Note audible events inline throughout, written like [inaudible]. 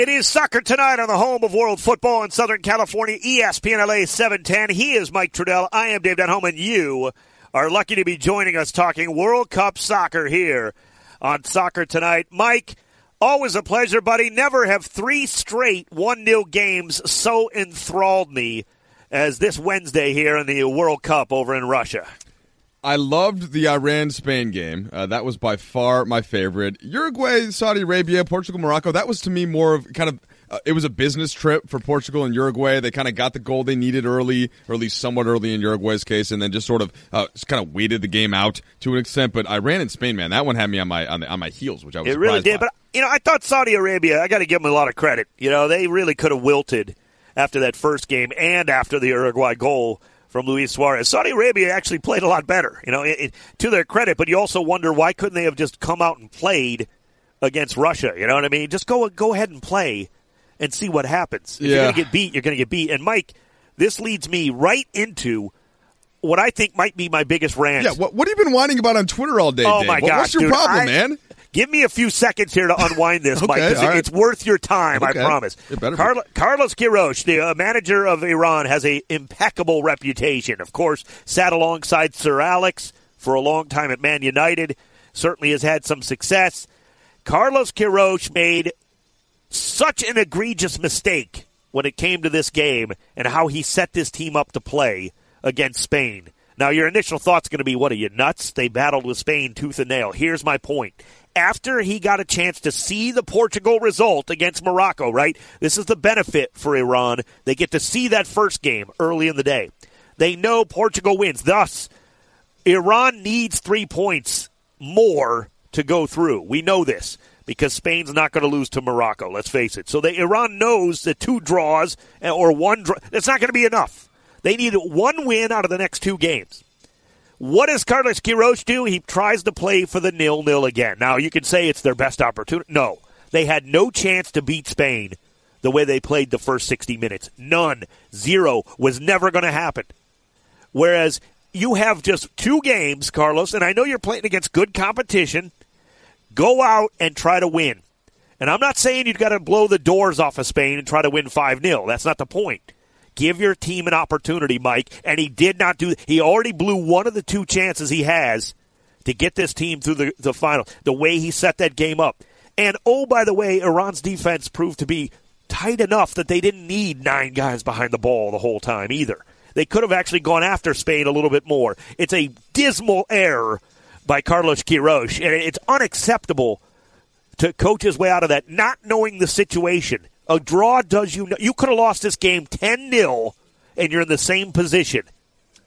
It is soccer tonight on the home of world football in Southern California, ESPN LA 710. He is Mike Trudell. I am Dave Denholm, and you are lucky to be joining us talking World Cup soccer here on Soccer Tonight. Mike, always a pleasure, buddy. Never have three straight 1 0 games so enthralled me as this Wednesday here in the World Cup over in Russia. I loved the Iran Spain game. Uh, that was by far my favorite. Uruguay, Saudi Arabia, Portugal, Morocco. That was to me more of kind of. Uh, it was a business trip for Portugal and Uruguay. They kind of got the goal they needed early, or at least somewhat early in Uruguay's case, and then just sort of uh, just kind of waited the game out to an extent. But Iran and Spain, man, that one had me on my on, the, on my heels, which I was. It really did. by. But you know, I thought Saudi Arabia. I got to give them a lot of credit. You know, they really could have wilted after that first game and after the Uruguay goal from Luis Suarez. Saudi Arabia actually played a lot better. You know, it, it, to their credit. But you also wonder why couldn't they have just come out and played against Russia? You know what I mean? Just go go ahead and play and see what happens. If you're going to get beat, you're going to get beat. And Mike, this leads me right into what I think might be my biggest rant. yeah, what, what have you been whining about on Twitter all day? Oh Dave? my gosh, what's your dude, problem, I- man? Give me a few seconds here to unwind this, [laughs] Mike, Okay, because all right. it's worth your time. Okay. I promise. It better be. Carl- Carlos Queiroz, the uh, manager of Iran, has a impeccable reputation. Of course, sat alongside Sir Alex for a long time at Man United. Certainly has had some success. Carlos Queiroz made such an egregious mistake when it came to this game and how he set this team up to play against Spain. Now, your initial thought's going to be, what are you, nuts? They battled with Spain tooth and nail. Here's my point. After he got a chance to see the Portugal result against Morocco, right? This is the benefit for Iran. They get to see that first game early in the day. They know Portugal wins. Thus, Iran needs three points more to go through. We know this because Spain's not going to lose to Morocco. Let's face it. So the, Iran knows that two draws eh, or one draw, that's not going to be enough. They need one win out of the next two games. What does Carlos Queiroz do? He tries to play for the nil nil again. Now you can say it's their best opportunity. No, they had no chance to beat Spain the way they played the first sixty minutes. None, zero was never going to happen. Whereas you have just two games, Carlos, and I know you're playing against good competition. Go out and try to win. And I'm not saying you've got to blow the doors off of Spain and try to win 5 0. That's not the point. Give your team an opportunity, Mike. And he did not do He already blew one of the two chances he has to get this team through the, the final, the way he set that game up. And oh, by the way, Iran's defense proved to be tight enough that they didn't need nine guys behind the ball the whole time either. They could have actually gone after Spain a little bit more. It's a dismal error by Carlos Queiroz, and it's unacceptable to coach his way out of that, not knowing the situation. A draw does you. You could have lost this game 10 0, and you're in the same position.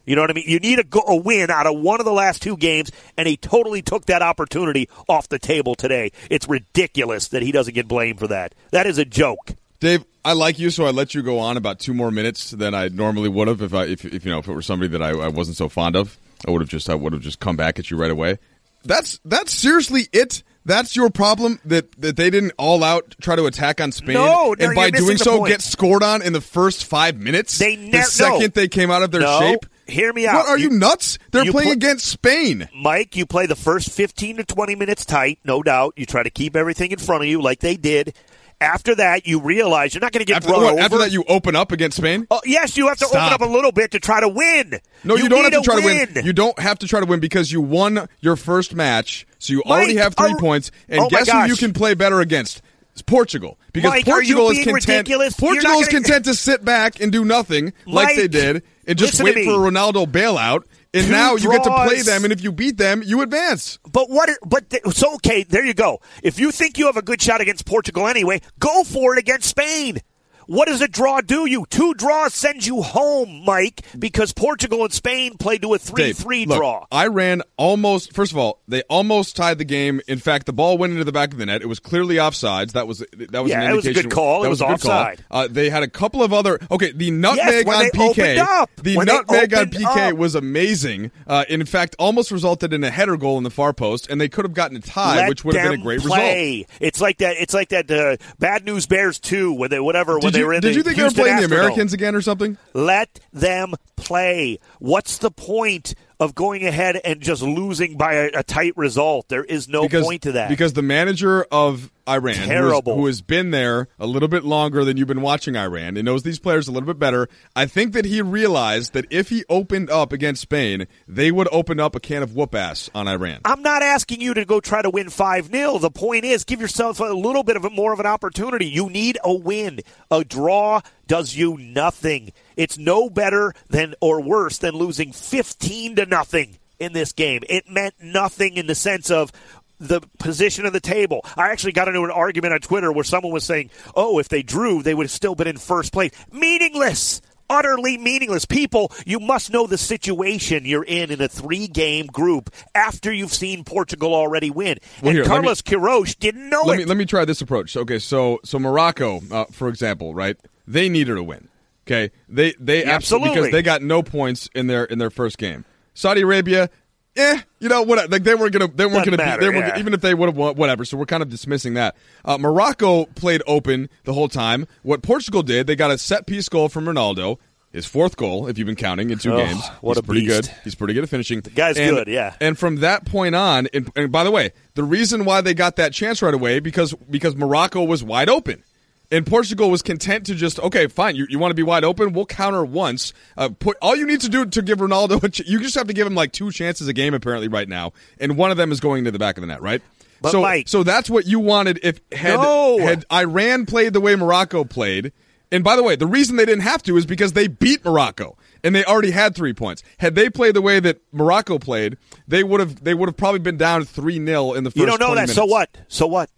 You know what I mean? You need a, go, a win out of one of the last two games, and he totally took that opportunity off the table today. It's ridiculous that he doesn't get blamed for that. That is a joke. Dave, I like you, so I let you go on about two more minutes than I normally would have if I if, if you know if it were somebody that I, I wasn't so fond of. I would have just I would have just come back at you right away. That's that's seriously it. That's your problem that, that they didn't all out try to attack on Spain, No, no, and by doing so point. get scored on in the first five minutes. They the second no. they came out of their No, shape. hear me out. What are you, You- nuts? They're you playing pl- against Spain. Mike, you play the first 15 to 20 minutes tight, no doubt. You try to keep everything in front of you like they did. After that, you realize you're not going to get After, run what, over. after that, you open up against Spain. Oh, yes, you have to Stop. open up a little bit to try to win. No, you, don't have to try win. to win. You don't have to try to win because you won your first match, so you Mike, already have three are- points. And Oh, guess who you can play better against? It's Portugal. Because Mike, Portugal is content. ridiculous? Portugal is gonna- content to sit back and do nothing like Mike, they did and just wait for a Ronaldo bailout. And Two now you get to play them, and if you beat them, you advance. But what? But th- so okay, there you go. If you think you have a good shot against Portugal anyway, go for it against Spain. What does a draw do you? Two draws sends you home, Mike, because Portugal and Spain played to a Dave, three-three look, draw. ran almost. First of all, they almost tied the game. In fact, the ball went into the back of the net. It was clearly offsides. That was that was Yeah, an it was a good call. That It was, was a good call. offside. Uh, they had a couple of other. Okay, the nutmeg when on PK. The When nutmeg on PK up. was amazing. Uh, in fact, almost resulted in a header goal in the far post, and they could have gotten a tie, Let which would have been a great play. It's like that. It's like that. Uh, Bad News Bears two, when they whatever result. Did they you, were did the you think they were playing the Americans again or something? Let them play. What's the point of going ahead and just losing by a, a tight result? There is no because, point to that. Because the manager of Iran, who has- who has been there a little bit longer than you've been watching Iran and knows these players a little bit better, I think that he realized that if he opened up against Spain, they would open up a can of whoop ass on Iran. I'm not asking you to go try to win 5 0. The point is, give yourself a little bit of a, more of an opportunity. You need a win. A draw does you nothing. It's no better than or worse than losing 15 to nothing in this game. It meant nothing in the sense of the position of the table. I actually got into an argument on Twitter where someone was saying, oh, if they drew, they would have still been in first place. Meaningless. Utterly meaningless. People, you must know the situation you're in in a three game group after you've seen Portugal already win. Well, and here, let me- Carlos Queiroz didn't know let it. me let me try this approach. Okay, so so Morocco, uh, for example, right? They needed a win. Okay, they they absolutely Absolutely. because they got no points in their in their first game. Saudi Arabia, eh, you know what? Like they weren't gonna they weren't Doesn't gonna matter, be, they were yeah. even if they would have won whatever. So we're kind of dismissing that. Uh, Morocco played open the whole time. What Portugal did, they got a set piece goal from Ronaldo. His fourth goal, if you've been counting in two Oh, games, what he's a pretty beast. good. He's pretty good at finishing. The guy's and, good, yeah. And from that point on, and, and by the way, the reason why they got that chance right away because because Morocco was wide open. And Portugal was content to just okay, fine. You, you want to be wide open? We'll counter once. Uh, put all you need to do to give Ronaldo. A ch- you just have to give him like two chances a game apparently right now, and one of them is going to the back of the net, right? But, so, Mike- so that's what you wanted. If had No. had Iran played the way Morocco played, and by the way, the reason they didn't have to is because they beat Morocco and they already had three points. Had they played the way that Morocco played, they would have they would have probably been down three 0 in the first. you don't know 20 that. So what? So what?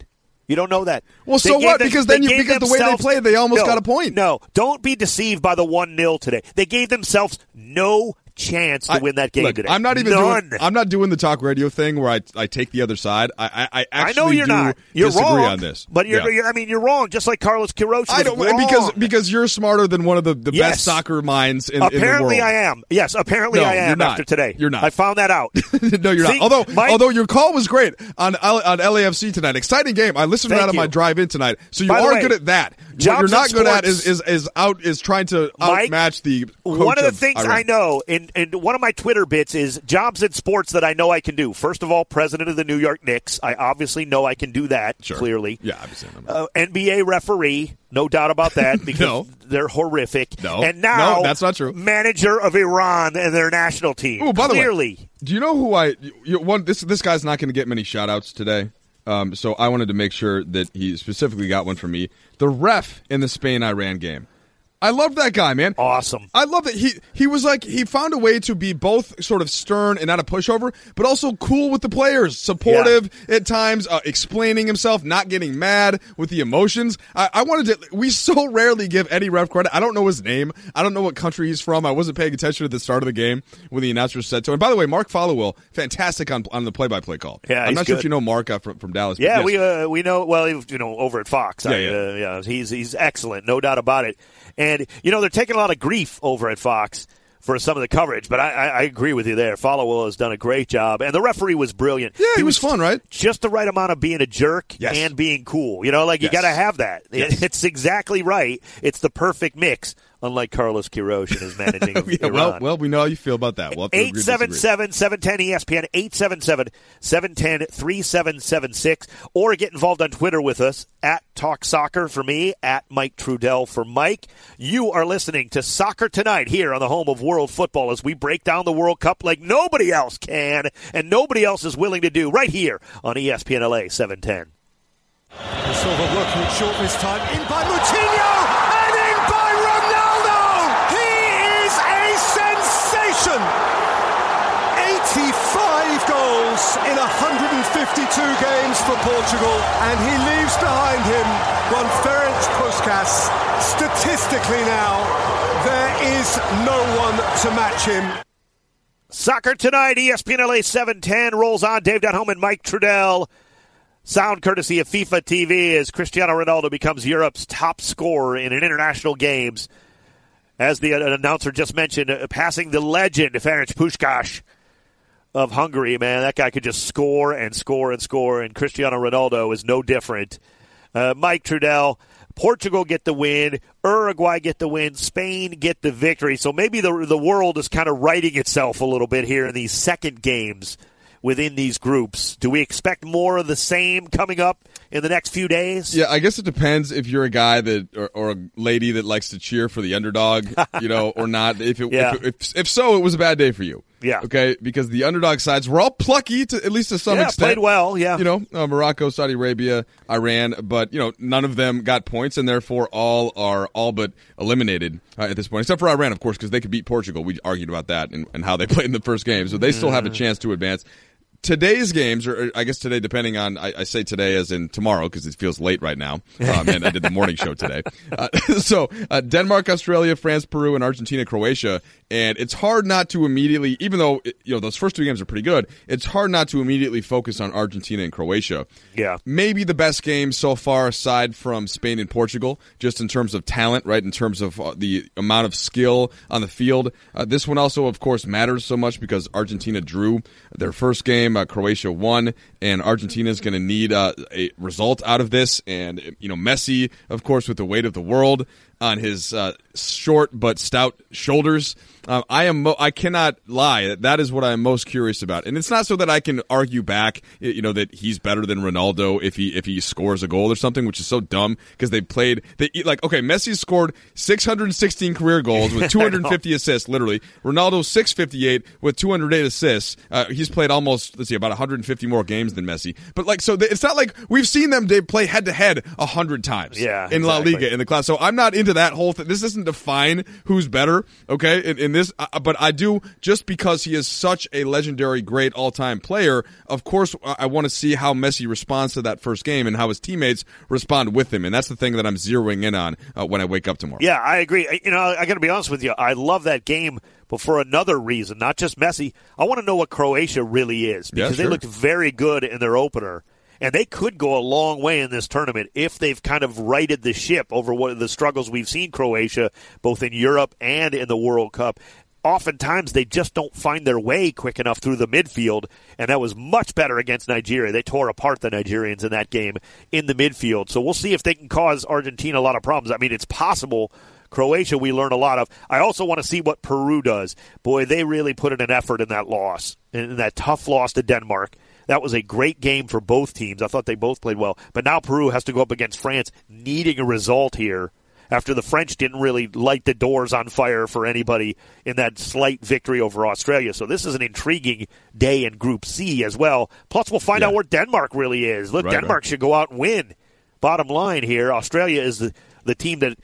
You don't know that. Well, They so what? Because then you- because the way they played, they almost No, got a point. No, don't be deceived by the one 0 today. They gave themselves no chance to I- win that game look, today. I'm not even None. doing. I'm not doing the talk radio thing where I, I take the other side. I I, I I know you're not. You're disagree wrong on this, but you're, Yeah. you're. I mean, you're wrong. Just like Carlos Queiroz. I don't was because because you're smarter than one of the, the Yes. best soccer minds in, in apparently world. I am. Yes, apparently No, I am not. after today. You're not. I found that out. [laughs] no, you're See, not. Although, Mike- although your call was great on on LAFC tonight, exciting game. I listened to that on my drive in tonight. So you By are way, good at that. What jobs you're not good at is, is is out is trying to Mike, outmatch the. One of the things Iran. I know, and, and one of my Twitter bits is jobs in sports that I know I can do. First of all, president of the New York Knicks. I obviously know I can do that. Sure. Clearly, Yeah, obviously. uh, NBA referee, no doubt about that [laughs] because No. they're horrific. No. and now No, that's not true. Manager of Iran and their national team. Oh, by the way, clearly, Do you know who I? You, you- one this this guy's not going to get many shout outs today. Um, so I wanted to make sure that he specifically got one for me. The ref in the Spain Iran game. I love that guy, man. awesome. I love that he he was like he found a way to be both sort of stern and not a pushover, but also cool with the players, supportive at times, uh, explaining himself, not getting mad with the emotions. I, I wanted to. We so rarely give Eddie Ref credit. I don't know his name. I don't know what country he's from. I wasn't paying attention at the start of the game when the announcer said so. And by the way, Mark Followill, fantastic on on the play by play call. Yeah, I'm not sure if you know Mark uh, from, from Dallas. but Yeah, yes. we uh, we know well, you know, over at Fox. I, Yeah, yeah. Uh, yeah, he's he's excellent, no doubt about it. And you know, they're taking a lot of grief over at Fox for some of the coverage, but I, I, I agree with you there. Followill has done a great job, and the referee was brilliant. Yeah, he was fun, right? Just the right amount of being a jerk Yes. and being cool. You know, like you Yes. got to have that. Yes. [laughs] It's exactly right. It's the perfect mix. Unlike Carlos Queiroz and his managing of [laughs] Yeah, well, Iran. well, we know how you feel about that. We'll have to agree to disagree. 877 710 ESPN, 877 710 3776, or get involved on Twitter with us at Talk Soccer for me, at Mike Trudell for Mike. You are listening to Soccer Tonight here on the home of world football as we break down the World Cup like nobody else can and nobody else is willing to do right here on ESPN LA 710. Silva working it short this time. In by Moutinho and in by Ronaldo. He is a sensation. 85 goals in 152 games for Portugal, and he leaves behind him one Ferenc Puskas. Statistically now, there is no one to match him. Soccer Tonight, ESPN LA 710 rolls on. Dave Denholm and Mike Trudell. Sound courtesy of FIFA TV as Cristiano Ronaldo becomes Europe's top scorer in an international games. As the uh, announcer just mentioned, uh, passing the legend Ferenc Puskas of Hungary. Man, that guy could just score and score and score, and Cristiano Ronaldo is no different. Uh, Mike Trudell, Portugal get the win, Uruguay get the win, Spain get the victory. So maybe the the world is kind of righting itself a little bit here in these second games within these groups. Do we expect more of the same coming up in the next few days? Yeah, I guess it depends if you're a guy that or, or a lady that likes to cheer for the underdog, [laughs] you know, or not. If it, Yeah. if, if if so, it was a bad day for you. Yeah. Okay, because the underdog sides were all plucky to at least to some Yeah, extent. played well, yeah. You know, uh, Morocco, Saudi Arabia, Iran, but you know, none of them got points, and therefore all are all but eliminated uh, at this point, except for Iran, of course, because they could beat Portugal. We argued about that and, and how they [laughs] played in the first game, so they still have a chance to advance. Today's games, or I guess today, depending on, I, I say today as in tomorrow because it feels late right now. Um, and I did the morning show today. Uh, [laughs] so uh, Denmark, Australia, France, Peru, and Argentina, Croatia. And it's hard not to immediately, even though you know those first two games are pretty good, it's hard not to immediately focus on Argentina and Croatia. Yeah. maybe the best game so far, aside from Spain and Portugal, just in terms of talent, right? In terms of uh, the amount of skill on the field. Uh, this one also, of course, matters so much because Argentina drew their first game, Croatia won, and Argentina is going to need uh, a result out of this. And you know, Messi, of course, with the weight of the world on his uh, short but stout shoulders. Um, I am. Mo- I cannot lie. That is what I am most curious about, and it's not so that I can argue back. You know that he's better than Ronaldo if he if he scores a goal or something, which is so dumb because they played. They like okay. Messi scored 616 career goals with [laughs] 250 assists, literally. Ronaldo 658 with 208 assists. Uh, he's played almost let's see about 150 more games than Messi. But like so, th- it's not like we've seen them they play head to head a hundred times. Yeah, in La. Liga in the class. So I'm not into that whole thing. This doesn't define who's better, okay? In, in this, uh, but I do just because he is such a legendary, great all-time player. Of course, I, I want to see how Messi responds to that first game and how his teammates respond with him, and that's the thing that I'm zeroing in on uh, when I wake up tomorrow. Yeah, I agree. I- You know, I got to be honest with you. I love that game, but for another reason, not just Messi. I want to know what Croatia really is Yeah, because they looked very good in their opener, and they could go a long way in this tournament if they've kind of righted the ship over what the struggles we've seen Croatia both in Europe and in the World Cup. Oftentimes they just don't find their way quick enough through the midfield, and that was much better against Nigeria. They tore apart the Nigerians in that game in the midfield. So we'll see if they can cause Argentina a lot of problems. I mean, it's possible. Croatia, we learn a lot of. I also want to see what Peru does. Boy, they really put in an effort in that loss, in that tough loss to Denmark. That was a great game for both teams. I thought they both played well. But now Peru has to go up against France, needing a result here after the French didn't really light the doors on fire for anybody in that slight victory over Australia. So this is an intriguing day in Group C as well. Plus, we'll find Yeah. out where Denmark really is. Look, Right, Denmark right. should go out and win. Bottom line here, Australia is the, the team that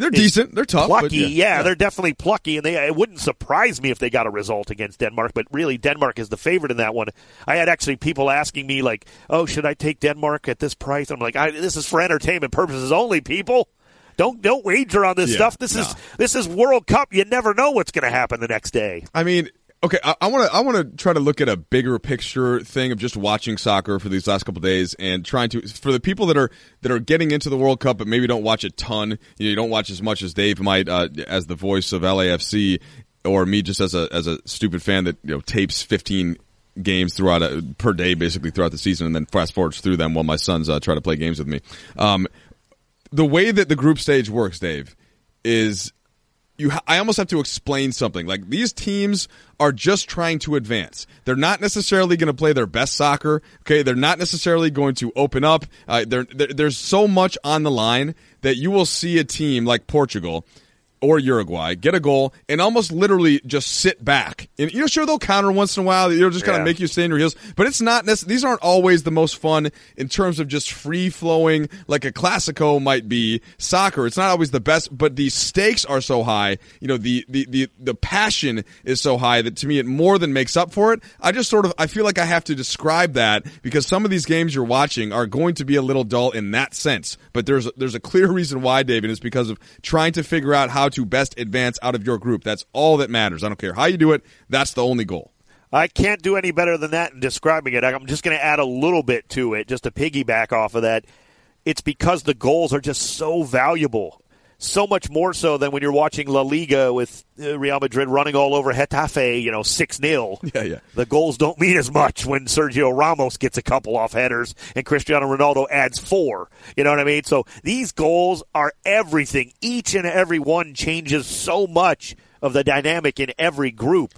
They're decent. They're tough. plucky. but yeah, they're definitely plucky, and they it wouldn't surprise me if they got a result against Denmark. But really, Denmark is the favorite in that one. I had actually people asking me like, "Oh, should I take Denmark at this price?" I'm like, I, "This is for entertainment purposes only, people." Don't don't wager on this Yeah, stuff. This is this is World Cup. You never know what's going to happen the next day. I mean, okay, I want to I want to try to look at a bigger picture thing of just watching soccer for these last couple days and trying to for the people that are that are getting into the World Cup but maybe don't watch a ton. You know, you don't watch as much as Dave might uh, as the voice of LAFC or me just as a as a stupid fan that you know tapes fifteen games throughout a, per day basically throughout the season and then fast forwards through them while my sons uh, try to play games with me. Um, the way that the group stage works, Dave, is you ha- I almost have to explain something. Like these teams are just trying to advance. They're not necessarily going to play their best soccer. Okay, they're not necessarily going to open up. Uh, there, there, there's so much on the line that you will see a team like Portugal or Uruguay get a goal and almost literally just sit back. And you know, sure they'll counter once in a while. They'll just kind Yeah. of make you stay in your heels. But it's not. necess- These aren't always the most fun in terms of just free flowing, like a classico might be soccer. It's not always the best, but the stakes are so high. You know, the the the the passion is so high that to me it more than makes up for it. I just sort of I feel like I have to describe that because some of these games you're watching are going to be a little dull in that sense. But there's there's a clear reason why, David, is because of trying to figure out how to best advance out of your group. That's all that matters. I don't care how you do it. That's the only goal. I can't do any better than that in describing it. I'm just going to add a little bit to it, just to piggyback off of that. It's because the goals are just so valuable. So much more so than when you're watching La Liga with uh, Real Madrid running all over Getafe, you know, 6 0. [laughs] Yeah, yeah. The goals don't mean as much when Sergio Ramos gets a couple off headers and Cristiano Ronaldo adds four. You know what I mean? So these goals are everything. Each and every one changes so much of the dynamic in every group.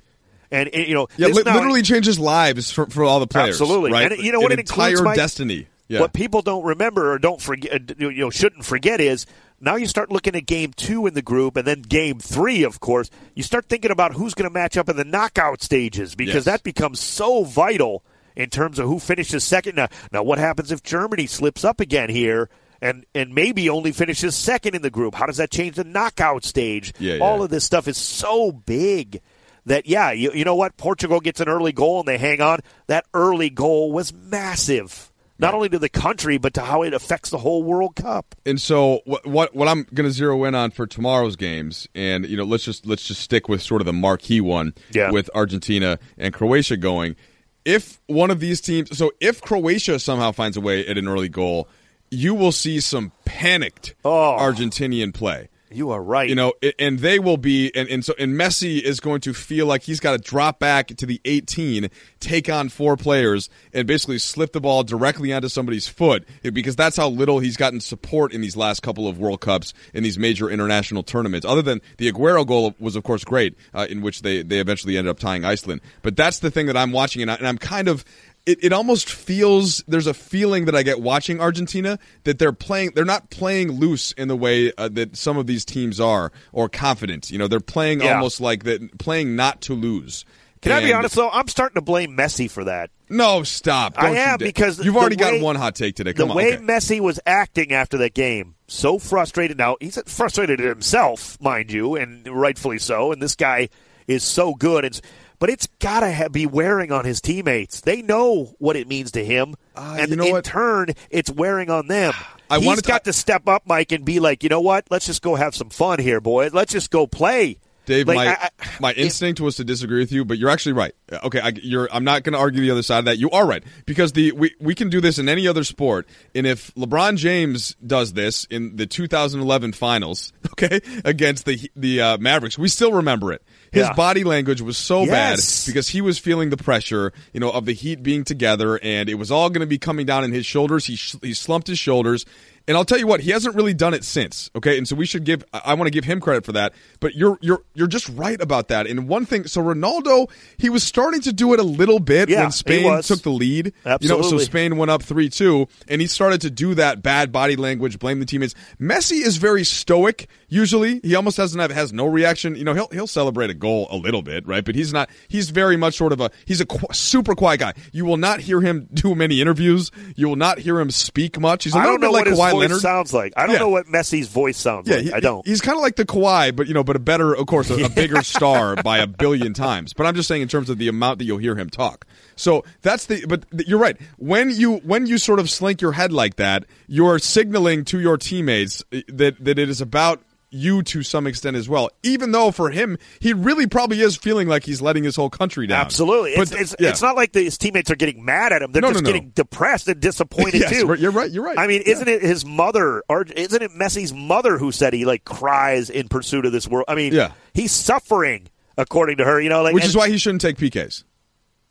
And, and you know, Yeah, li- literally changes lives for, for all the players. Absolutely. right? And you know what An it includes, entire Mike? destiny. Yeah. What people don't remember or don't forget, you know, shouldn't forget is now you start looking at game two in the group and then game three, of course. You start thinking about who's going to match up in the knockout stages because Yes. that becomes so vital in terms of who finishes second. Now, now, what happens if Germany slips up again here? And, and maybe only finishes second in the group. How does that change the knockout stage? Yeah, All yeah. of this stuff is so big that yeah, you, you know what? Portugal gets an early goal and they hang on. That early goal was massive, not only to the country but to how it affects the whole World Cup. and so what what what I'm going to zero in on for tomorrow's games, and you know, let's just let's just stick with sort of the marquee one Yeah. with Argentina and Croatia going. If one of these teams, so if Croatia somehow finds a way at an early goal, you will see some panicked Oh. Argentinian play. You are right. You know, and they will be, and, and so, and Messi is going to feel like he's got to drop back to the 18, take on four players, and basically slip the ball directly onto somebody's foot because that's how little he's gotten support in these last couple of World Cups in these major international tournaments. Other than the Aguero goal was, of course, great, uh, in which they they eventually ended up tying Iceland. But that's the thing that I'm watching, and, I, and I'm kind of it, it almost feels there's a feeling that I get watching Argentina that they're playing they're not playing loose in the way uh, that some of these teams are or confident. You know, they're playing Yeah. almost like that playing not to lose. Can I be honest though? I'm starting to blame Messi for that. No, stop. I Don't you am, dare. because you've already way- gotten one hot take today. Come the on. way okay. Messi was acting after that game, so frustrated. Now he's frustrated at himself, mind you, and rightfully so. And this guy is so good, and but it's got to be wearing on his teammates. They know what it means to him, Uh, and you know in what? turn, it's wearing on them. I He's wanted to- got to step up, Mike, and be like, you know what? Let's just go have some fun here, boys. Let's just go play. Dave, Like, my I- I- my instinct was to disagree with you, but you're actually right. Uh, Okay, I, you're. I'm not going to argue the other side of that. You are right because the we we can do this in any other sport, and if LeBron James does this in the 2011 Finals, [laughs] okay, against the the uh, Mavericks, we still remember it. His Yeah. body language was so Yes. bad because he was feeling the pressure, you know, of the Heat being together, and it was all going to be coming down in his shoulders. He sh- he slumped his shoulders. And I'll tell you what, he hasn't really done it since. Okay, and so we should give. I, I want to give him credit for that. But you're you're you're just right about that. And one thing, so Ronaldo, he was starting to do it a little bit Yeah, when Spain took the lead. Absolutely. You know, so Spain went up three two, and he started to do that bad body language, blame the teammates. Messi is very stoic. Usually, he almost doesn't have has no reaction. You know, he'll he'll celebrate a goal a little bit, right? But he's not. He's very much sort of a. He's a qu- super quiet guy. You will not hear him [laughs] do many interviews. You will not hear him speak much. He's a I don't know like what his Kawhi voice Leonard. sounds like. I don't Yeah. know what Messi's voice sounds Yeah, like. he- I don't. He's kind of like the Kawhi, but you know, but a better, of course, a, a [laughs] bigger star by a billion times. But I'm just saying in terms of the amount that you'll hear him talk. So that's the. But you're right. When you when you sort of slink your head like that, you're signaling to your teammates uh, that that it is about you to some extent as well. Even though for him, he really probably is feeling like he's letting his whole country down. Absolutely. But It's, it's, yeah. it's not like the, his teammates are getting mad at him. They're No, just no, no. getting depressed and disappointed [laughs] Yes, too. right, you're right, you're right. I mean, Yeah. isn't it his mother or isn't it Messi's mother who said he like cries in pursuit of this world? I mean, Yeah. he's suffering according to her, you know, like Which and- is why he shouldn't take PKs.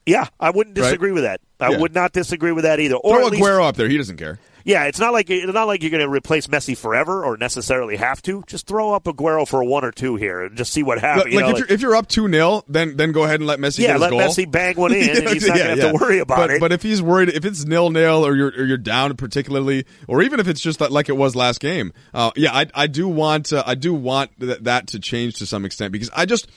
Yeah, I wouldn't Right? disagree with that. I Yeah. would not disagree with that either. Or Throw at least, Aguero up there. He doesn't care. Yeah, it's not like it's not like you're going to replace Messi forever or necessarily have to. Just throw up Aguero for a one or two here and just see what happens. Like you know, if like- you're if you're up two 0 then then go ahead and let Messi yeah, get his let goal. Messi bang one [laughs] in, and he's not Yeah, going to yeah. have to worry about but, it. But if he's worried, if it's nil nil or you're or you're down particularly, or even if it's just like it was last game, uh, yeah, I I do want uh, I do want th- that to change to some extent because I just.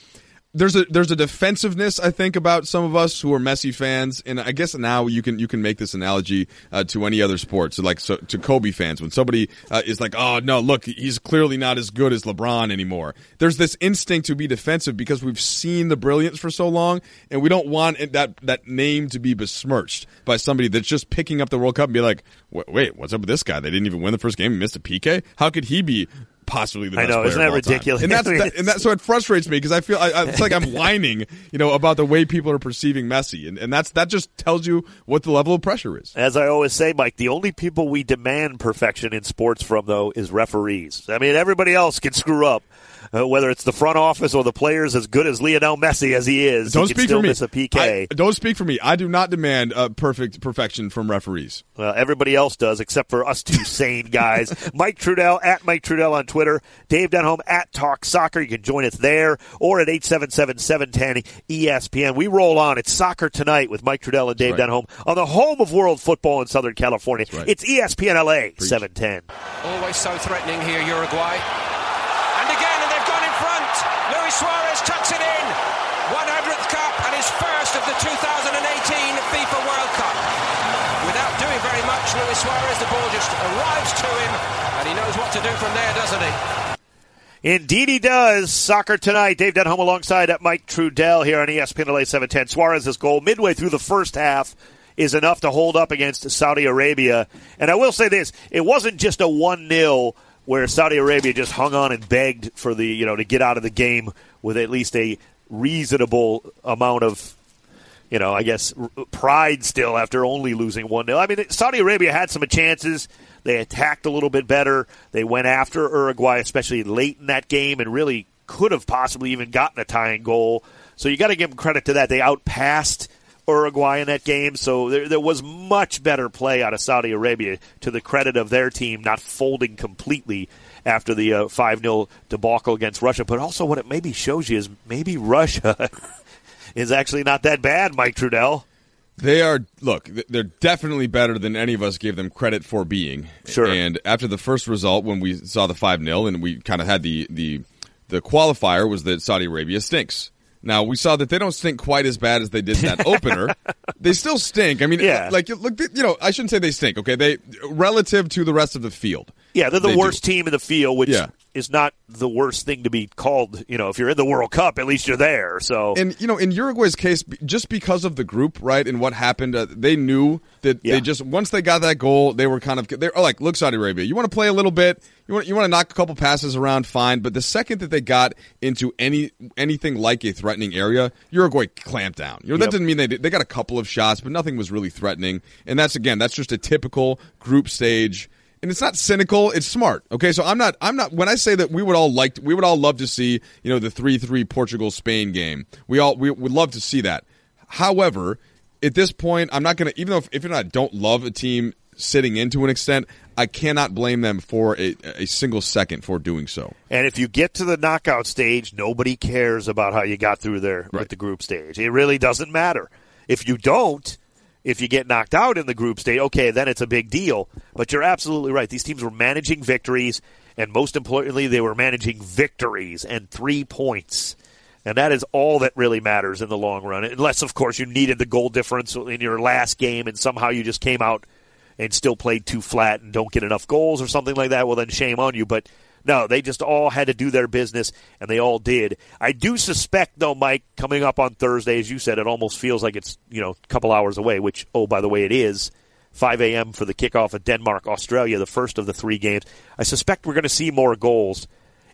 There's a there's a defensiveness I think about some of us who are Messi fans, and I guess now you can you can make this analogy uh, to any other sport, so like so, to Kobe fans. When somebody uh, is like, "Oh no, look, he's clearly not as good as LeBron anymore," there's this instinct to be defensive because we've seen the brilliance for so long, and we don't want that that name to be besmirched by somebody that's just picking up the World Cup and be like, "Wait, wait what's up with this guy? They didn't even win the first game. He missed a PK. How could he be?" Possibly the I best know, player isn't of that all time?" ridiculous? And that's [laughs] that, and that so it frustrates me because I feel I, I, it's like I'm whining, you know, about the way people are perceiving Messi, and, and that's that just tells you what the level of pressure is. As I always say, Mike, the only people we demand perfection in sports from, though, is referees. I mean, everybody else can screw up. Uh, whether it's the front office or the players as good as Lionel Messi as he is, Don't he can speak still for me. miss a PK. I- don't speak for me. I do not demand uh, perfect perfection from referees. Well, everybody else does, except for us two sane guys. [laughs] Mike Trudell at Mike Trudell on Twitter. Twitter. Dave Denholm at Talk Soccer. You can join us there or at 877-710 ESPN. We roll on. It's soccer tonight with Mike Trudell and Dave right. Denholm on the home of world football in Southern California. right. It's ESPN LA 710. Always so threatening here, Uruguay. And again, and they've gone in front. Luis Suarez tucks it in. 100th cup and his first of the 2018 FIFA World Cup. Without doing very much, Luis Suarez, the ball just arrives to him, and he knows what to do from there, doesn't he? Indeed, he does. Soccer tonight. Dave Denholm alongside Mike Trudell here on ESPN LA 710. Suarez's goal midway through the first half is enough to hold up against Saudi Arabia. And I will say this: it wasn't just a one 0 where Saudi Arabia just hung on and begged for the you know to get out of the game with at least a reasonable amount of you know, I guess pride still after only losing 1 0. I mean, Saudi Arabia had some chances. They attacked a little bit better. They went after Uruguay, especially late in that game, and really could have possibly even gotten a tying goal. So you got to give them credit to that. They outpassed Uruguay in that game, so there, there was much better play out of Saudi Arabia to the credit of their team not folding completely after the uh, 5 0 debacle against Russia. But also, what it maybe shows you is maybe Russia [laughs] is actually not that bad, Mike Trudell. They are look. They're definitely better than any of us gave them credit for being. Sure. And after the first result, when we saw the five 0 and we kind of had the the the qualifier was that Saudi Arabia stinks. Now we saw that they don't stink quite as bad as they did in that opener. [laughs] They still stink. I mean, Yeah. Uh, like look, you know, I shouldn't say they stink. Okay, they relative to the rest of the field. Yeah, they're the They do. worst team in the field, which Yeah. Is not the worst thing to be called. You know, if you're in the World Cup, at least you're there. So And you know, in Uruguay's case, just because of the group, right, and what happened, uh, they knew that Yeah. they just once they got that goal, they were kind of they're like, look, Saudi Arabia, you want to play a little bit, you want you want to knock a couple passes around, fine, but the second that they got into any anything like a threatening area, Uruguay clamped down. You know, that Yep. didn't mean they did, they got a couple of shots, but nothing was really threatening, and that's again, that's just a typical group stage. And it's not cynical; it's smart. Okay, so I'm not. I'm not. When I say that we would all like, we would all love to see, you know, the three-three Portugal Spain game. We all we would love to see that. However, at this point, I'm not going to. Even though if, if I don't love a team sitting in to an extent, I cannot blame them for a, a single second for doing so. And if you get to the knockout stage, nobody cares about how you got through there with the group stage. It really doesn't matter. If you don't, if you get knocked out in the group stage, okay, then it's a big deal. But you're absolutely right. These teams were managing victories, and most importantly, they were managing victories and three points. And that is all that really matters in the long run. Unless, of course, you needed the goal difference in your last game and somehow you just came out and still played too flat and don't get enough goals or something like that, well, then shame on you. But no, they just all had to do their business, and they all did. I do suspect, though, Mike, coming up on Thursday, as you said, it almost feels like it's you know a couple hours away. Which, oh, by the way, it is 5 a.m. for the kickoff of Denmark, Australia, the first of the three games. I suspect we're going to see more goals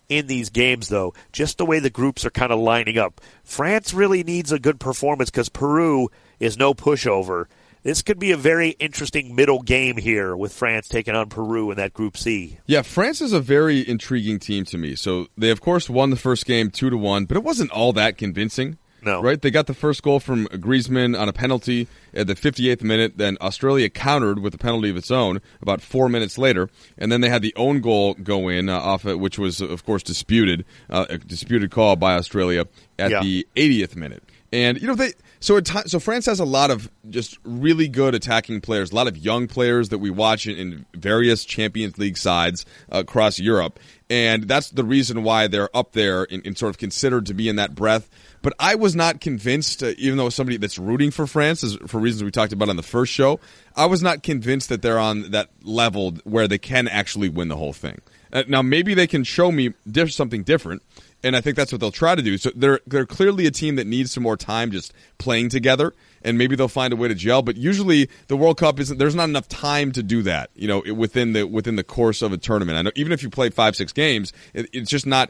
in these games, though, just the way the groups are kind of lining up. France really needs a good performance because Peru is no pushover. This could be a very interesting middle game here with France taking on Peru in that Group C. Yeah, France is a very intriguing team to me. So they, of course, won the first game two to one, but it wasn't all that convincing. No. right? They got the first goal from Griezmann on a penalty at the 58th minute. Then Australia countered with a penalty of its own about four minutes later, and then they had the own goal go in uh, off it, which was, of course, disputed, uh, a disputed call by Australia at Yeah. the 80th minute. And you know they so ti- so France has a lot of just really good attacking players, a lot of young players that we watch in, in various Champions League sides across Europe, and that's the reason why they're up there and, and sort of considered to be in that breath. But I was not convinced, uh, even though somebody that's rooting for France is for reasons we talked about on the first show, I was not convinced that they're on that level where they can actually win the whole thing. Uh, now maybe they can show me diff- something different and I think that's what they'll try to do. So they're they're clearly a team that needs some more time just playing together, and maybe they'll find a way to gel. But usually the World Cup isn't. There's not enough time to do that. You know, within the within the course of a tournament. I know even if you play five six games, it, it's just not.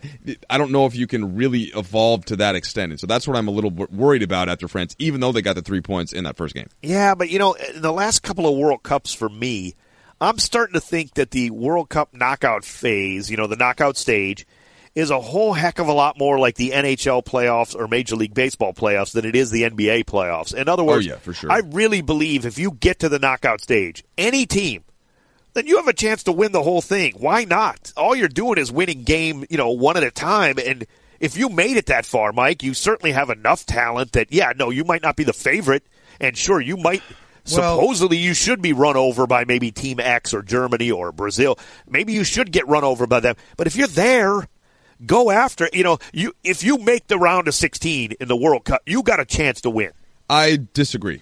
I don't know if you can really evolve to that extent. And so that's what I'm a little worried about after France, even though they got the three points in that first game. Yeah, but you know, the last couple of World Cups for me, I'm starting to think that the World Cup knockout phase, you know, the knockout stage, is a whole heck of a lot more like the NHL playoffs or Major League Baseball playoffs than it is the NBA playoffs. In other oh, words, yeah, for sure. I really believe if you get to the knockout stage, any team, then you have a chance to win the whole thing. Why not? All you're doing is winning game, you know, one at a time. And if you made it that far, Mike, you certainly have enough talent that, yeah, no, you might not be the favorite. And sure, you might Well- supposedly you should be run over by maybe Team X or Germany or Brazil. Maybe you should get run over by them. But if you're there, go after. You know, you if you make the round of 16 in the World Cup, you got a chance to win. I disagree.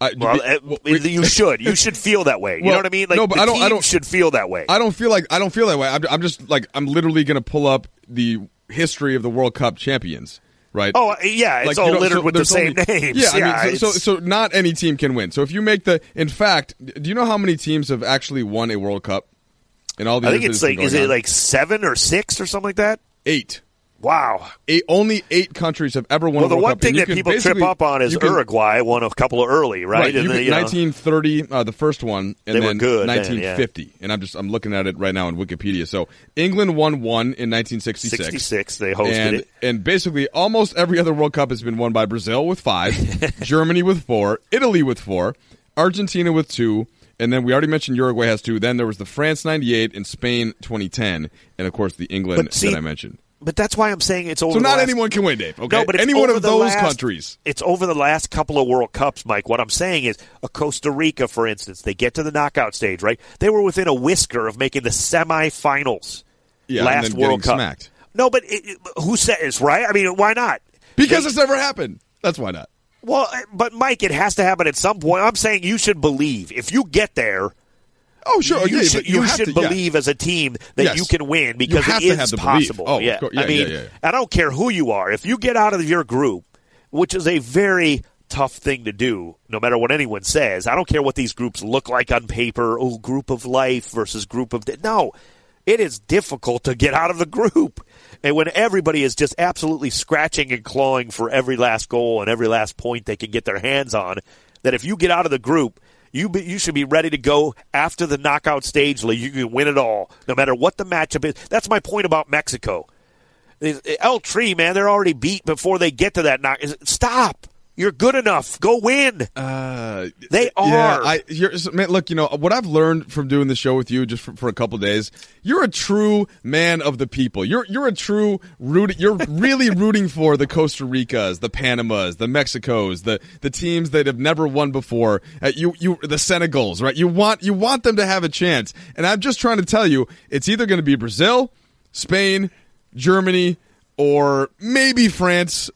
I, Well, be- well, we- you should. You should feel that way. You Well, know what I mean? Like no, but I don't- I don't- should feel that way. I don't feel like I don't feel that way. I'm, I'm just like I'm literally going to pull up the history of the World Cup champions, right? oh, uh, yeah, it's Like, you all know, littered so with the same only- names. Yeah, I mean, so, so so not any team can win. So if you make the, in fact, do you know how many teams have actually won a World Cup? In all the I think it's like is it on? like seven or six or something like that? eight? Wow. Eight, only eight countries have ever won. Well, the World one Cup, thing and that people trip up on is can- Uruguay won a couple of early, right? Right, And you the, you 1930, uh, the first one, and then good then, 1950. And I'm just I'm looking at it right now on Wikipedia. So England won one in 1966. 66, they hosted and, it. And basically, almost every other World Cup has been won by Brazil with five, [laughs] Germany with four, Italy with four, Argentina with two, and then we already mentioned Uruguay has two. Then there was the France 98 and Spain 2010, and of course the England see, that I mentioned. But that's why I'm saying it's over. So the not last- anyone can win, Dave. Okay, No, but any one of those last- countries. It's over the last couple of World Cups, Mike. What I'm saying is, a Costa Rica, for instance, they get to the knockout stage, right? They were within a whisker of making the semifinals Yeah, last World Cup. smacked. No, but it- who says right? I mean, why not? Because They- it's never happened. That's why not. Well, but Mike, it has to happen at some point. I'm saying you should believe if you get there. Oh, sure. you yeah, should, you, you should to, yeah. believe as a team that Yes. you can win because it is have the belief. possible. Oh, yeah. Yeah, I mean, yeah, yeah. I don't care who you are. If you get out of your group, which is a very tough thing to do, no matter what anyone says. I don't care what these groups look like on paper. Oh, group of life versus group of de- no. It is difficult to get out of the group. And when everybody is just absolutely scratching and clawing for every last goal and every last point they can get their hands on, that if you get out of the group, you be, you should be ready to go after the knockout stage. You can win it all, no matter what the matchup is. That's my point about Mexico. El Tri, man, they're already beat before they get to that knock. Stop. You're good enough. Go win. Uh, They Yeah, are. I, you're, man, look, you know what I've learned from doing the show with you just for, for a couple days. You're a true man of the people. You're you're a true root. You're really [laughs] rooting for the Costa Ricas, the Panamas, the Mexicos, the the teams that have never won before. Uh, you you the Senegals, right? You want you want them to have a chance. And I'm just trying to tell you, it's either going to be Brazil, Spain, Germany, or maybe France,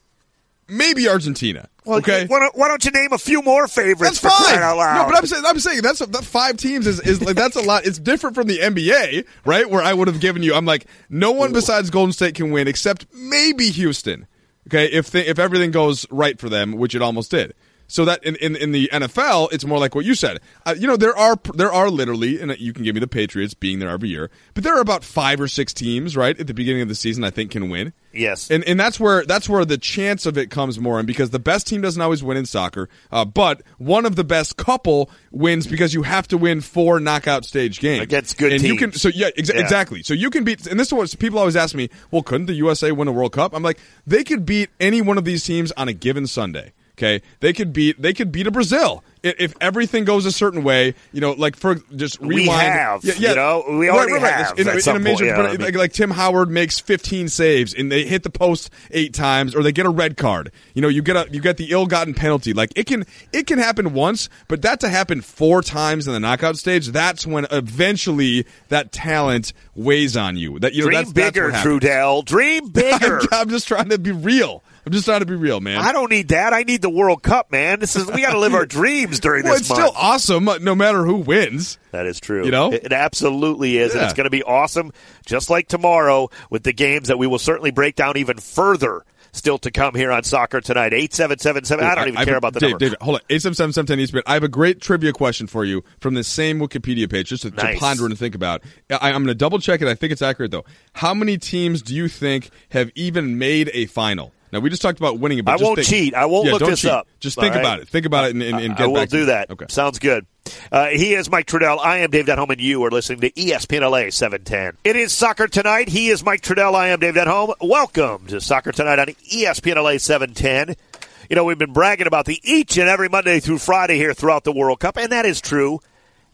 maybe Argentina. Okay. Why don't, why don't you name a few more favorites That's fine. crying out loud? No, but I'm saying I'm saying that's that five teams is, is like that's a lot. It's different from the NBA, right? Where I would have given you. I'm like, no one besides Golden State can win except maybe Houston. Okay, if they, if everything goes right for them, which it almost did. So that in, in, in the NFL, it's more like what you said. Uh, you know, there are there are literally, and you can give me the Patriots being there every year, but there are about five or six teams, right, at the beginning of the season, I think can win. Yes. and and that's where that's where the chance of it comes more in because the best team doesn't always win in soccer, uh, but one of the best couple wins because you have to win four knockout stage games Against good and you can so yeah, exa- Yeah. exactly. So you can beat, and this is what people always ask me. Well, couldn't the USA win a World Cup? I'm like, they could beat any one of these teams on a given Sunday. Okay, they could beat they could beat a Brazil if, if everything goes a certain way. You know, like for just rewind. We have, you know, we already have In, a- at in some a major, point, yeah, but I mean- like, like Tim Howard makes 15 saves and they hit the post eight times, or they get a red card. You know, you get a you get the ill-gotten penalty. Like it can it can happen once, but that to happen four times in the knockout stage, that's when eventually that talent weighs on you. That you know Dream that's, that's bigger, what. Trudell. Dream [laughs] bigger. I'm, I'm just trying to be real. I'm just trying to be real, man. I don't need that. I need the World Cup, man. This is we got to live our [laughs] dreams during well, this it's month. still awesome, uh, no matter who wins. That is true. You know? it, it absolutely is, and it's going to be awesome. Just like tomorrow with the games that we will certainly break down even further. Still to come here on soccer tonight. Eight seven seven seven. I don't even have care about the Dave, number. David, hold on. Eight seven seven seven ten Eastman. I have a great trivia question for you from the same Wikipedia page, just to, to ponder and think about. I, I'm going to double check it. I think it's accurate though. How many teams do you think have even made a final? Now we just talked about winning it. But I won't think- cheat. I won't Yeah, look this cheat. up. Just think right? about it. Think about it and, and, and get I will back do that. Okay. Sounds good. Uh, he is Mike Trudell. I am Dave Denholm, and you are listening to ESPN LA 710. It is Soccer Tonight. He is Mike Trudell. I am Dave Denholm. Welcome to Soccer Tonight on ESPN LA 710. You know, we've been bragging about the each and every Monday through Friday here throughout the World Cup, and that is true.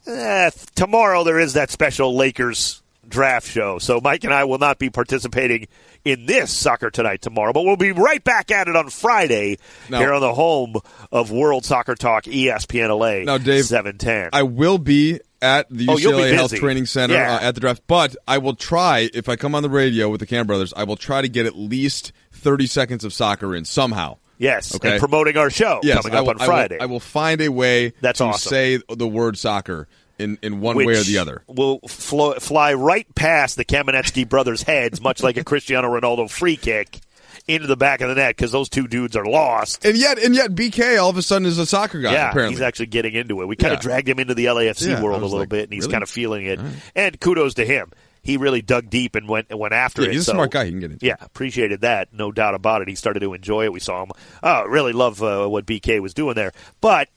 Eh, tomorrow there is that special Lakers draft show. So Mike and I will not be participating in this soccer tonight tomorrow, but we'll be right back at it on Friday Now- here on the home of World Soccer Talk, ESPN LA. Now, Dave, seven ten. I will be at the Oh, UCLA Health. Training Center Yeah. uh, at the draft, but I will try if I come on the radio with the Cam Brothers, I will try to get at least thirty seconds of soccer in somehow. yes, Okay. and promoting our show Yes, coming I up will, on I will- Friday. I will, find a way That's to awesome. say the word soccer in, in one way or the other. Will flo- fly right past the Kamenetzky brothers' heads, much like a Cristiano Ronaldo free kick into the back of the net because those two dudes are lost. And yet, and yet, BK all of a sudden is a soccer guy. Yeah, apparently. he's actually getting into it. We kind of Yeah. dragged him into the LAFC Yeah, world a little like, bit, and he's really? kind of feeling it. And kudos to him. He really dug deep and went went after Yeah, it. he's a So, smart guy. He can get into. it. Yeah, appreciated that. No doubt about it. He started to enjoy it. We saw him. Oh, really love uh, what BK was doing there. But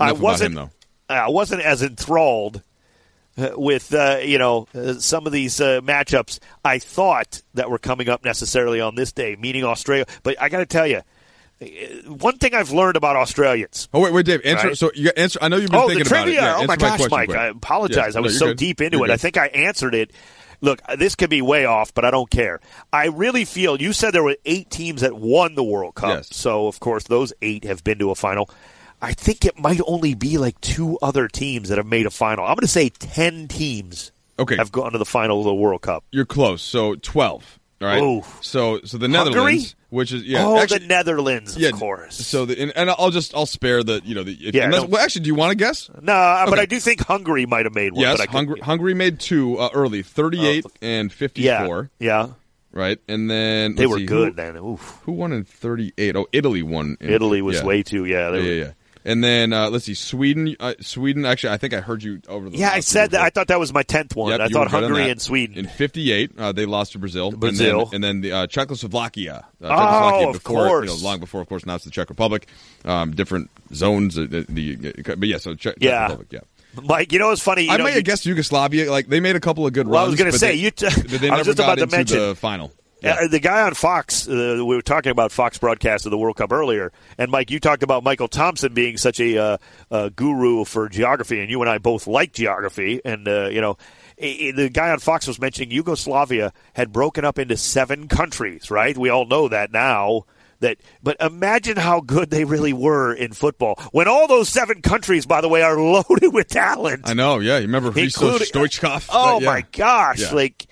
I Enough about wasn't. him, I wasn't as enthralled uh, with uh, you know uh, some of these uh, matchups I thought that were coming up necessarily on this day, meeting Australia. But I got to tell you, uh, one thing I've learned about Australians. Oh wait, wait, Dave. Answer. Right. So you answer. I know you've been Oh, thinking about it. Yeah, oh my gosh, Mike! quick. I apologize. Yeah, I was you're so good. deep into You're it. I think I answered it. Look, this could be way off, but I don't care. I really feel you said there were eight teams that won the World Cup. Yes. So of course those eight have been to a final. I think it might only be like two other teams that have made a final. I'm going to say ten teams. Okay. have gone to the final of the World Cup. You're close. So twelve. All right. Ooh. So so the Hungary? Netherlands, which is yeah, oh, actually, the Netherlands, of yeah. course. So the and, and I'll just I'll spare the you know the if, Yeah, unless, no. well actually do you want to guess? no, but Okay. I do think Hungary might have made one. yes, but Hungary Hungary made two uh, early, 38 and 54, Yeah, yeah, right? And then they were see, good Who, then. Oof. who won in 38? Oh, Italy won. In, Italy was yeah. way too. Yeah, they Yeah, yeah, yeah. And then uh, let's see, Sweden. Uh, Sweden. Actually, I think I heard you over the. Yeah, I said that. I thought that was my tenth one. Yep, I thought were good on Hungary and Sweden. In '58, uh, they lost to Brazil. Brazil. and then, and then the uh, Czechoslovakia. Uh, Oh, Czechoslovakia of course. You know, long before, of course, now it's the Czech Republic. Um, different zones. Uh, the, the, but yeah, so Czech, Czech Yeah. Republic. Yeah. Mike, you know what's funny? You I know, may you- have guessed Yugoslavia. Like they made a couple of good runs. I was gonna say, they, you t- but they [laughs] I was just about to mention- the final. Uh, the guy on Fox, uh, we were talking about Fox broadcast of the World Cup earlier, and Mike, you talked about Michael Thompson being such a uh, uh, guru for geography, and you and I both like geography, and uh, you know. The guy on Fox was mentioning Yugoslavia had broken up into seven countries, right? We all know that now. That, but imagine how good they really were in football. When all those seven countries, by the way, are [laughs] loaded with talent. I know. Yeah, you remember Including- Stoichkov? Oh yeah. my gosh! Yeah. Like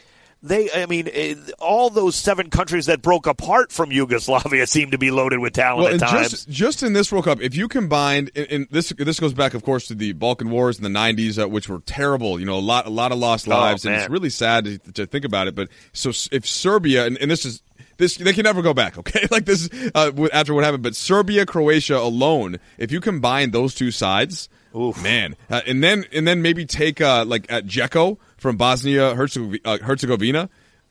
they, I mean, eh, all those seven countries that broke apart from Yugoslavia [laughs] seem to be loaded with talent Well, at times. just just in this World Cup, if you combined, and, and this this goes back, of course, to the Balkan Wars in the '90s, uh, which were terrible. You know, a lot a lot of lost lives, and Oh, man. it's really sad to, to think about it. But so if Serbia, and, and this is this they can never go back. [laughs] Okay, like this uh, after what happened, but Serbia, Croatia alone, if you combine those two sides. Man, uh, and then and then maybe take uh, like at Dzeko from Bosnia Herzegovina,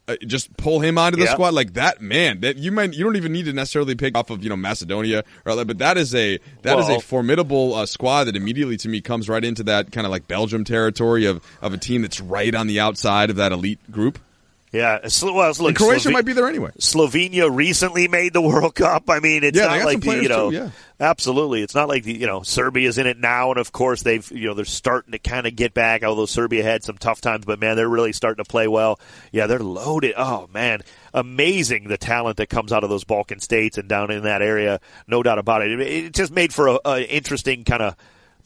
uh, uh, just pull him onto the Yeah. squad like that. Man, that you might you don't even need to necessarily pick off of you know Macedonia or but that is a that is Well- a formidable uh, squad that immediately to me comes right into that kind of like Belgium territory of of a team that's right on the outside of that elite group. Yeah, well, look, And Croatia Slove- might be there anyway. Slovenia recently made the World Cup. I mean, it's Yeah, not like the, you know, too, yeah. absolutely. It's not like the, you know Serbia's in it now, and of course they've you know they're starting to kind of get back. Although Serbia had some tough times, but man, they're really starting to play well. Yeah, they're loaded. Oh man, amazing the talent that comes out of those Balkan states and down in that area. No doubt about it. It, it just made for a, a interesting kind of.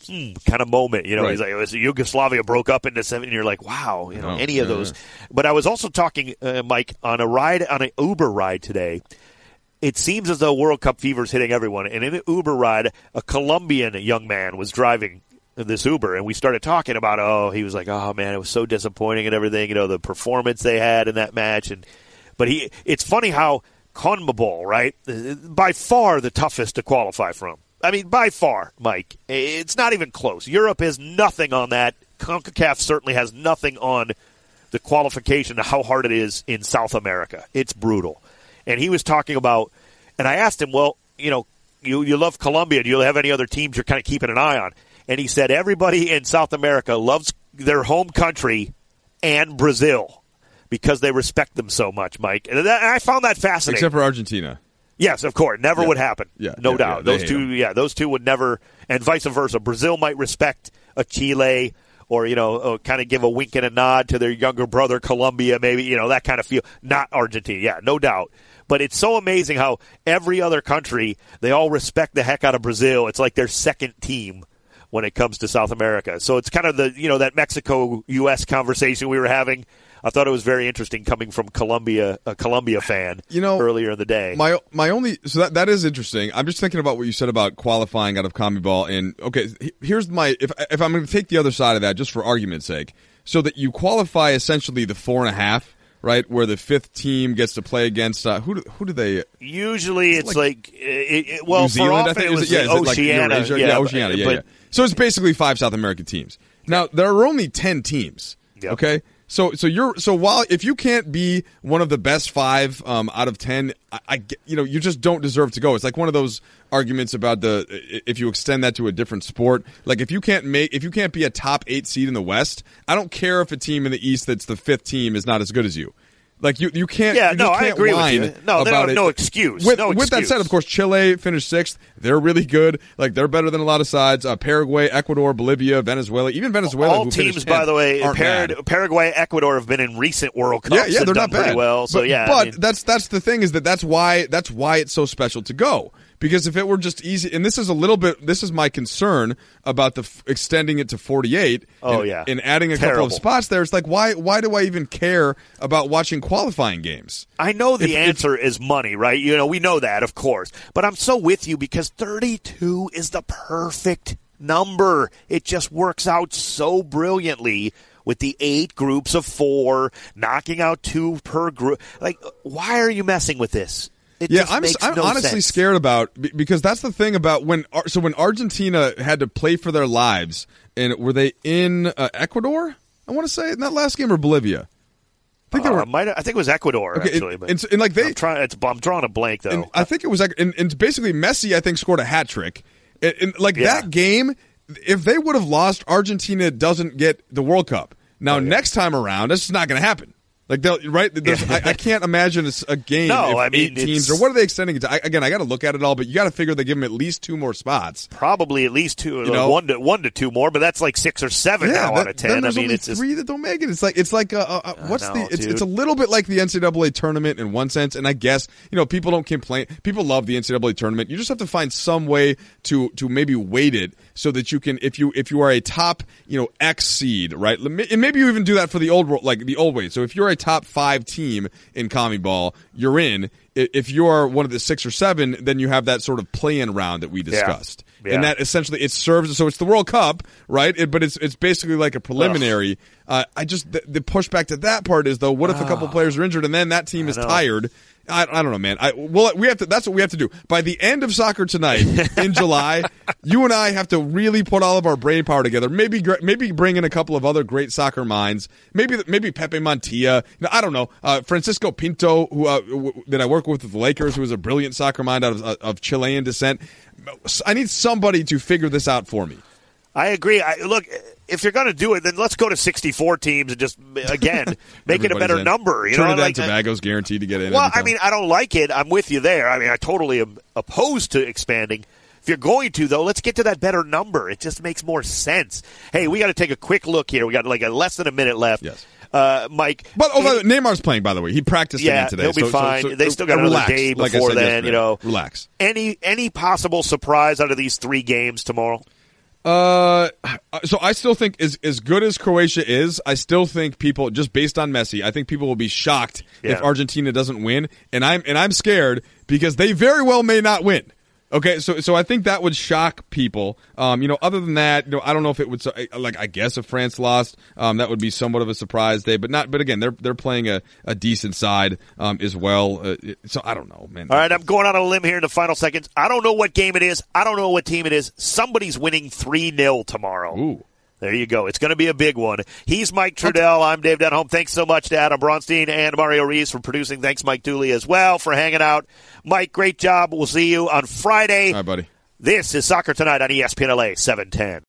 Hmm, kind of moment, you know. Right. He's like, was Yugoslavia broke up into seven. And you're like, wow, you know, Oh, any of yeah, those. yeah. But I was also talking, uh, Mike, on a ride on an Uber ride today. It seems as though World Cup fever is hitting everyone. And in an Uber ride, a Colombian young man was driving this Uber, and we started talking about, oh, he was like, oh man, it was so disappointing and everything. You know, the performance they had in that match, and but he, it's funny how CONMEBOL, right, by far the toughest to qualify from. I mean, by far, Mike. It's not even close. Europe has nothing on that. CONCACAF certainly has nothing on the qualification how hard it is in South America. It's brutal. And he was talking about, and I asked him, well, you know, you, you love Colombia. Do you have any other teams you're kind of keeping an eye on? And he said everybody in South America loves their home country and Brazil because they respect them so much, Mike. And, and I found that fascinating. Except for Argentina. Yes, of course, never Yeah. would happen. Yeah, no yeah, doubt. those two, them. yeah, those two would never, and vice versa. Brazil might respect a Chile or you know, kind of give a wink and a nod to their younger brother Colombia, maybe you know that kind of feel. Not Argentina, yeah, no doubt. But it's so amazing how every other country they all respect the heck out of Brazil. It's like their second team when it comes to South America. So it's kind of the you know that Mexico U.S. conversation we were having. I thought it was very interesting coming from Colombia, a Colombia fan. You know, earlier in the day. My my only so that that is interesting. I'm just thinking about what you said about qualifying out of CONMEBOL. And okay, here's my if if I'm going to take the other side of that, just for argument's sake, so that you qualify essentially the four and a half right? Where the fifth team gets to play against uh, who? Do, who do they? Usually, it's, like, like it, it, well, New Zealand. I think it was yeah, Oceania. Like yeah, yeah, Oceania. But, yeah, yeah. So it's basically five South American teams. Now there are only ten teams. Yep. Okay. So so you're so while if you can't be one of the best five um, out of ten, I, I you know you just don't deserve to go. It's like one of those arguments about the if you extend that to a different sport. Like if you can't make if you can't be a top eight seed in the West, I don't care if a team in the East that's the fifth team is not as good as you. Like you, you can't. Yeah, you no, can't I agree whine with you. No, they about don't- it. no excuse. With, No with that said, of course, Chile finished sixth. They're really good. Like they're better than a lot of sides. Uh, Paraguay, Ecuador, Bolivia, Venezuela, even Venezuela. all who teams, by the way, aren't Parag- bad. Paraguay, Ecuador have been in recent World Cups. Yeah, yeah, they're not bad. pretty well. So but, yeah, I but mean- that's that's the thing is that that's why that's why it's so special to go because if it were just easy, and this is a little bit, this is my concern about the f- extending it to forty eight. Oh, and, yeah. and adding a couple of spots there. It's like why why do I even care about watching qualifying games? I know the If- if- answer is money, right? You know, we know that, of course. But I'm so with you because 32 is the perfect number. It just works out so brilliantly with the eight groups of four, knocking out two per group. Like, why are you messing with this? It Yeah, I'm I'm no honestly sense. scared about because that's the thing about when so when Argentina had to play for their lives and were they in uh, Ecuador? I want to say in that last game or Bolivia. I think they Uh, were. might, I think it was Ecuador, Okay, actually. and- but and and, like, they- I'm, trying, it's, I'm drawing a blank, though. I think it was like, and, and basically Messi, I think, scored a hat trick. And, and, like Yeah. that game, if they would have lost, Argentina doesn't get the World Cup. Now, Oh, yeah. next time around, that's just not going to happen. Like they'll right, Yeah. [laughs] I, I can't imagine it's a game. No, if I mean, eight teams or what are they extending it to? I, again, I got to look at it all, but you got to figure they give them at least two more spots. Probably at least two, You know? one to one to two more, but that's like six or seven now that- out of ten. I mean, only it's just, three that don't make it. It's like it's like uh, uh, uh, what's know, the? It's, it's a little bit like the NCAA tournament in one sense, and I guess you know people don't complain. People love the NCAA tournament. You just have to find some way to to maybe weight it so that you can if you if you are a top you know X seed right, and maybe you even do that for the old world like the old way. So if you're a top five team in Ball, you're in. If you're one of the six or seven, then you have that sort of play-in round that we discussed, Yeah. and that essentially it serves. So it's the World Cup, right? It, but it's it's basically like a preliminary. Uh, I just the, the pushback to that part is though, what if a couple players are injured and then that team is know. tired? I, I don't know, man. I well, we have to. That's what we have to do by the end of soccer tonight [laughs] in July. You and I have to really put all of our brain power together. Maybe maybe bring in a couple of other great soccer minds. Maybe maybe Pepe Montilla. No, I don't know. Uh, Francisco Pinto, who uh, w- that I work with with the Lakers, who is a brilliant soccer mind out of, uh, of Chilean descent. I need somebody to figure this out for me. I agree. I, look, if you're going to do it, then let's go to 64 teams and just [laughs] again make it a better in. number. You Trinidad know, like, and Tobago's guaranteed to get in. Well, I mean, I don't like it. I'm with you there. I mean, I totally am opposed to expanding. If you're going to, though, let's get to that better number. It just makes more sense. Hey, we got to take a quick look here. We got like a less than a minute left. Yes. Uh, Mike. But oh, by any- the way, Neymar's playing. By the way, he practiced Yeah, today. he'll be so- so- fine. so- They still got another relax, day like before said then, yesterday. you know. relax. any any possible surprise out of these three games tomorrow? Uh, so I still think as as good as Croatia is, I still think people just based on Messi, I think people will be shocked if Argentina doesn't win, and I'm and I'm scared because they very well may not win. Okay, so so I think that would shock people. Um, you know, other than that, you know, I don't know if it would like. I guess if France lost, um, that would be somewhat of a surprise day, but not. But again, they're they're playing a, a decent side um, as well. Uh, so I don't know, man. All right, I'm going on a limb here in the final seconds. I don't know what game it is. I don't know what team it is. Somebody's winning 3 0 tomorrow. Ooh. There you go. It's going to be a big one. He's Mike Trudell. I'm Dave Denholm. Thanks so much to Adam Bronstein and Mario Reeves for producing. Thanks, Mike Dooley, as well, for hanging out. Mike, great job. We'll see you on Friday. All right, buddy. This is Soccer Tonight on ESPN LA 710.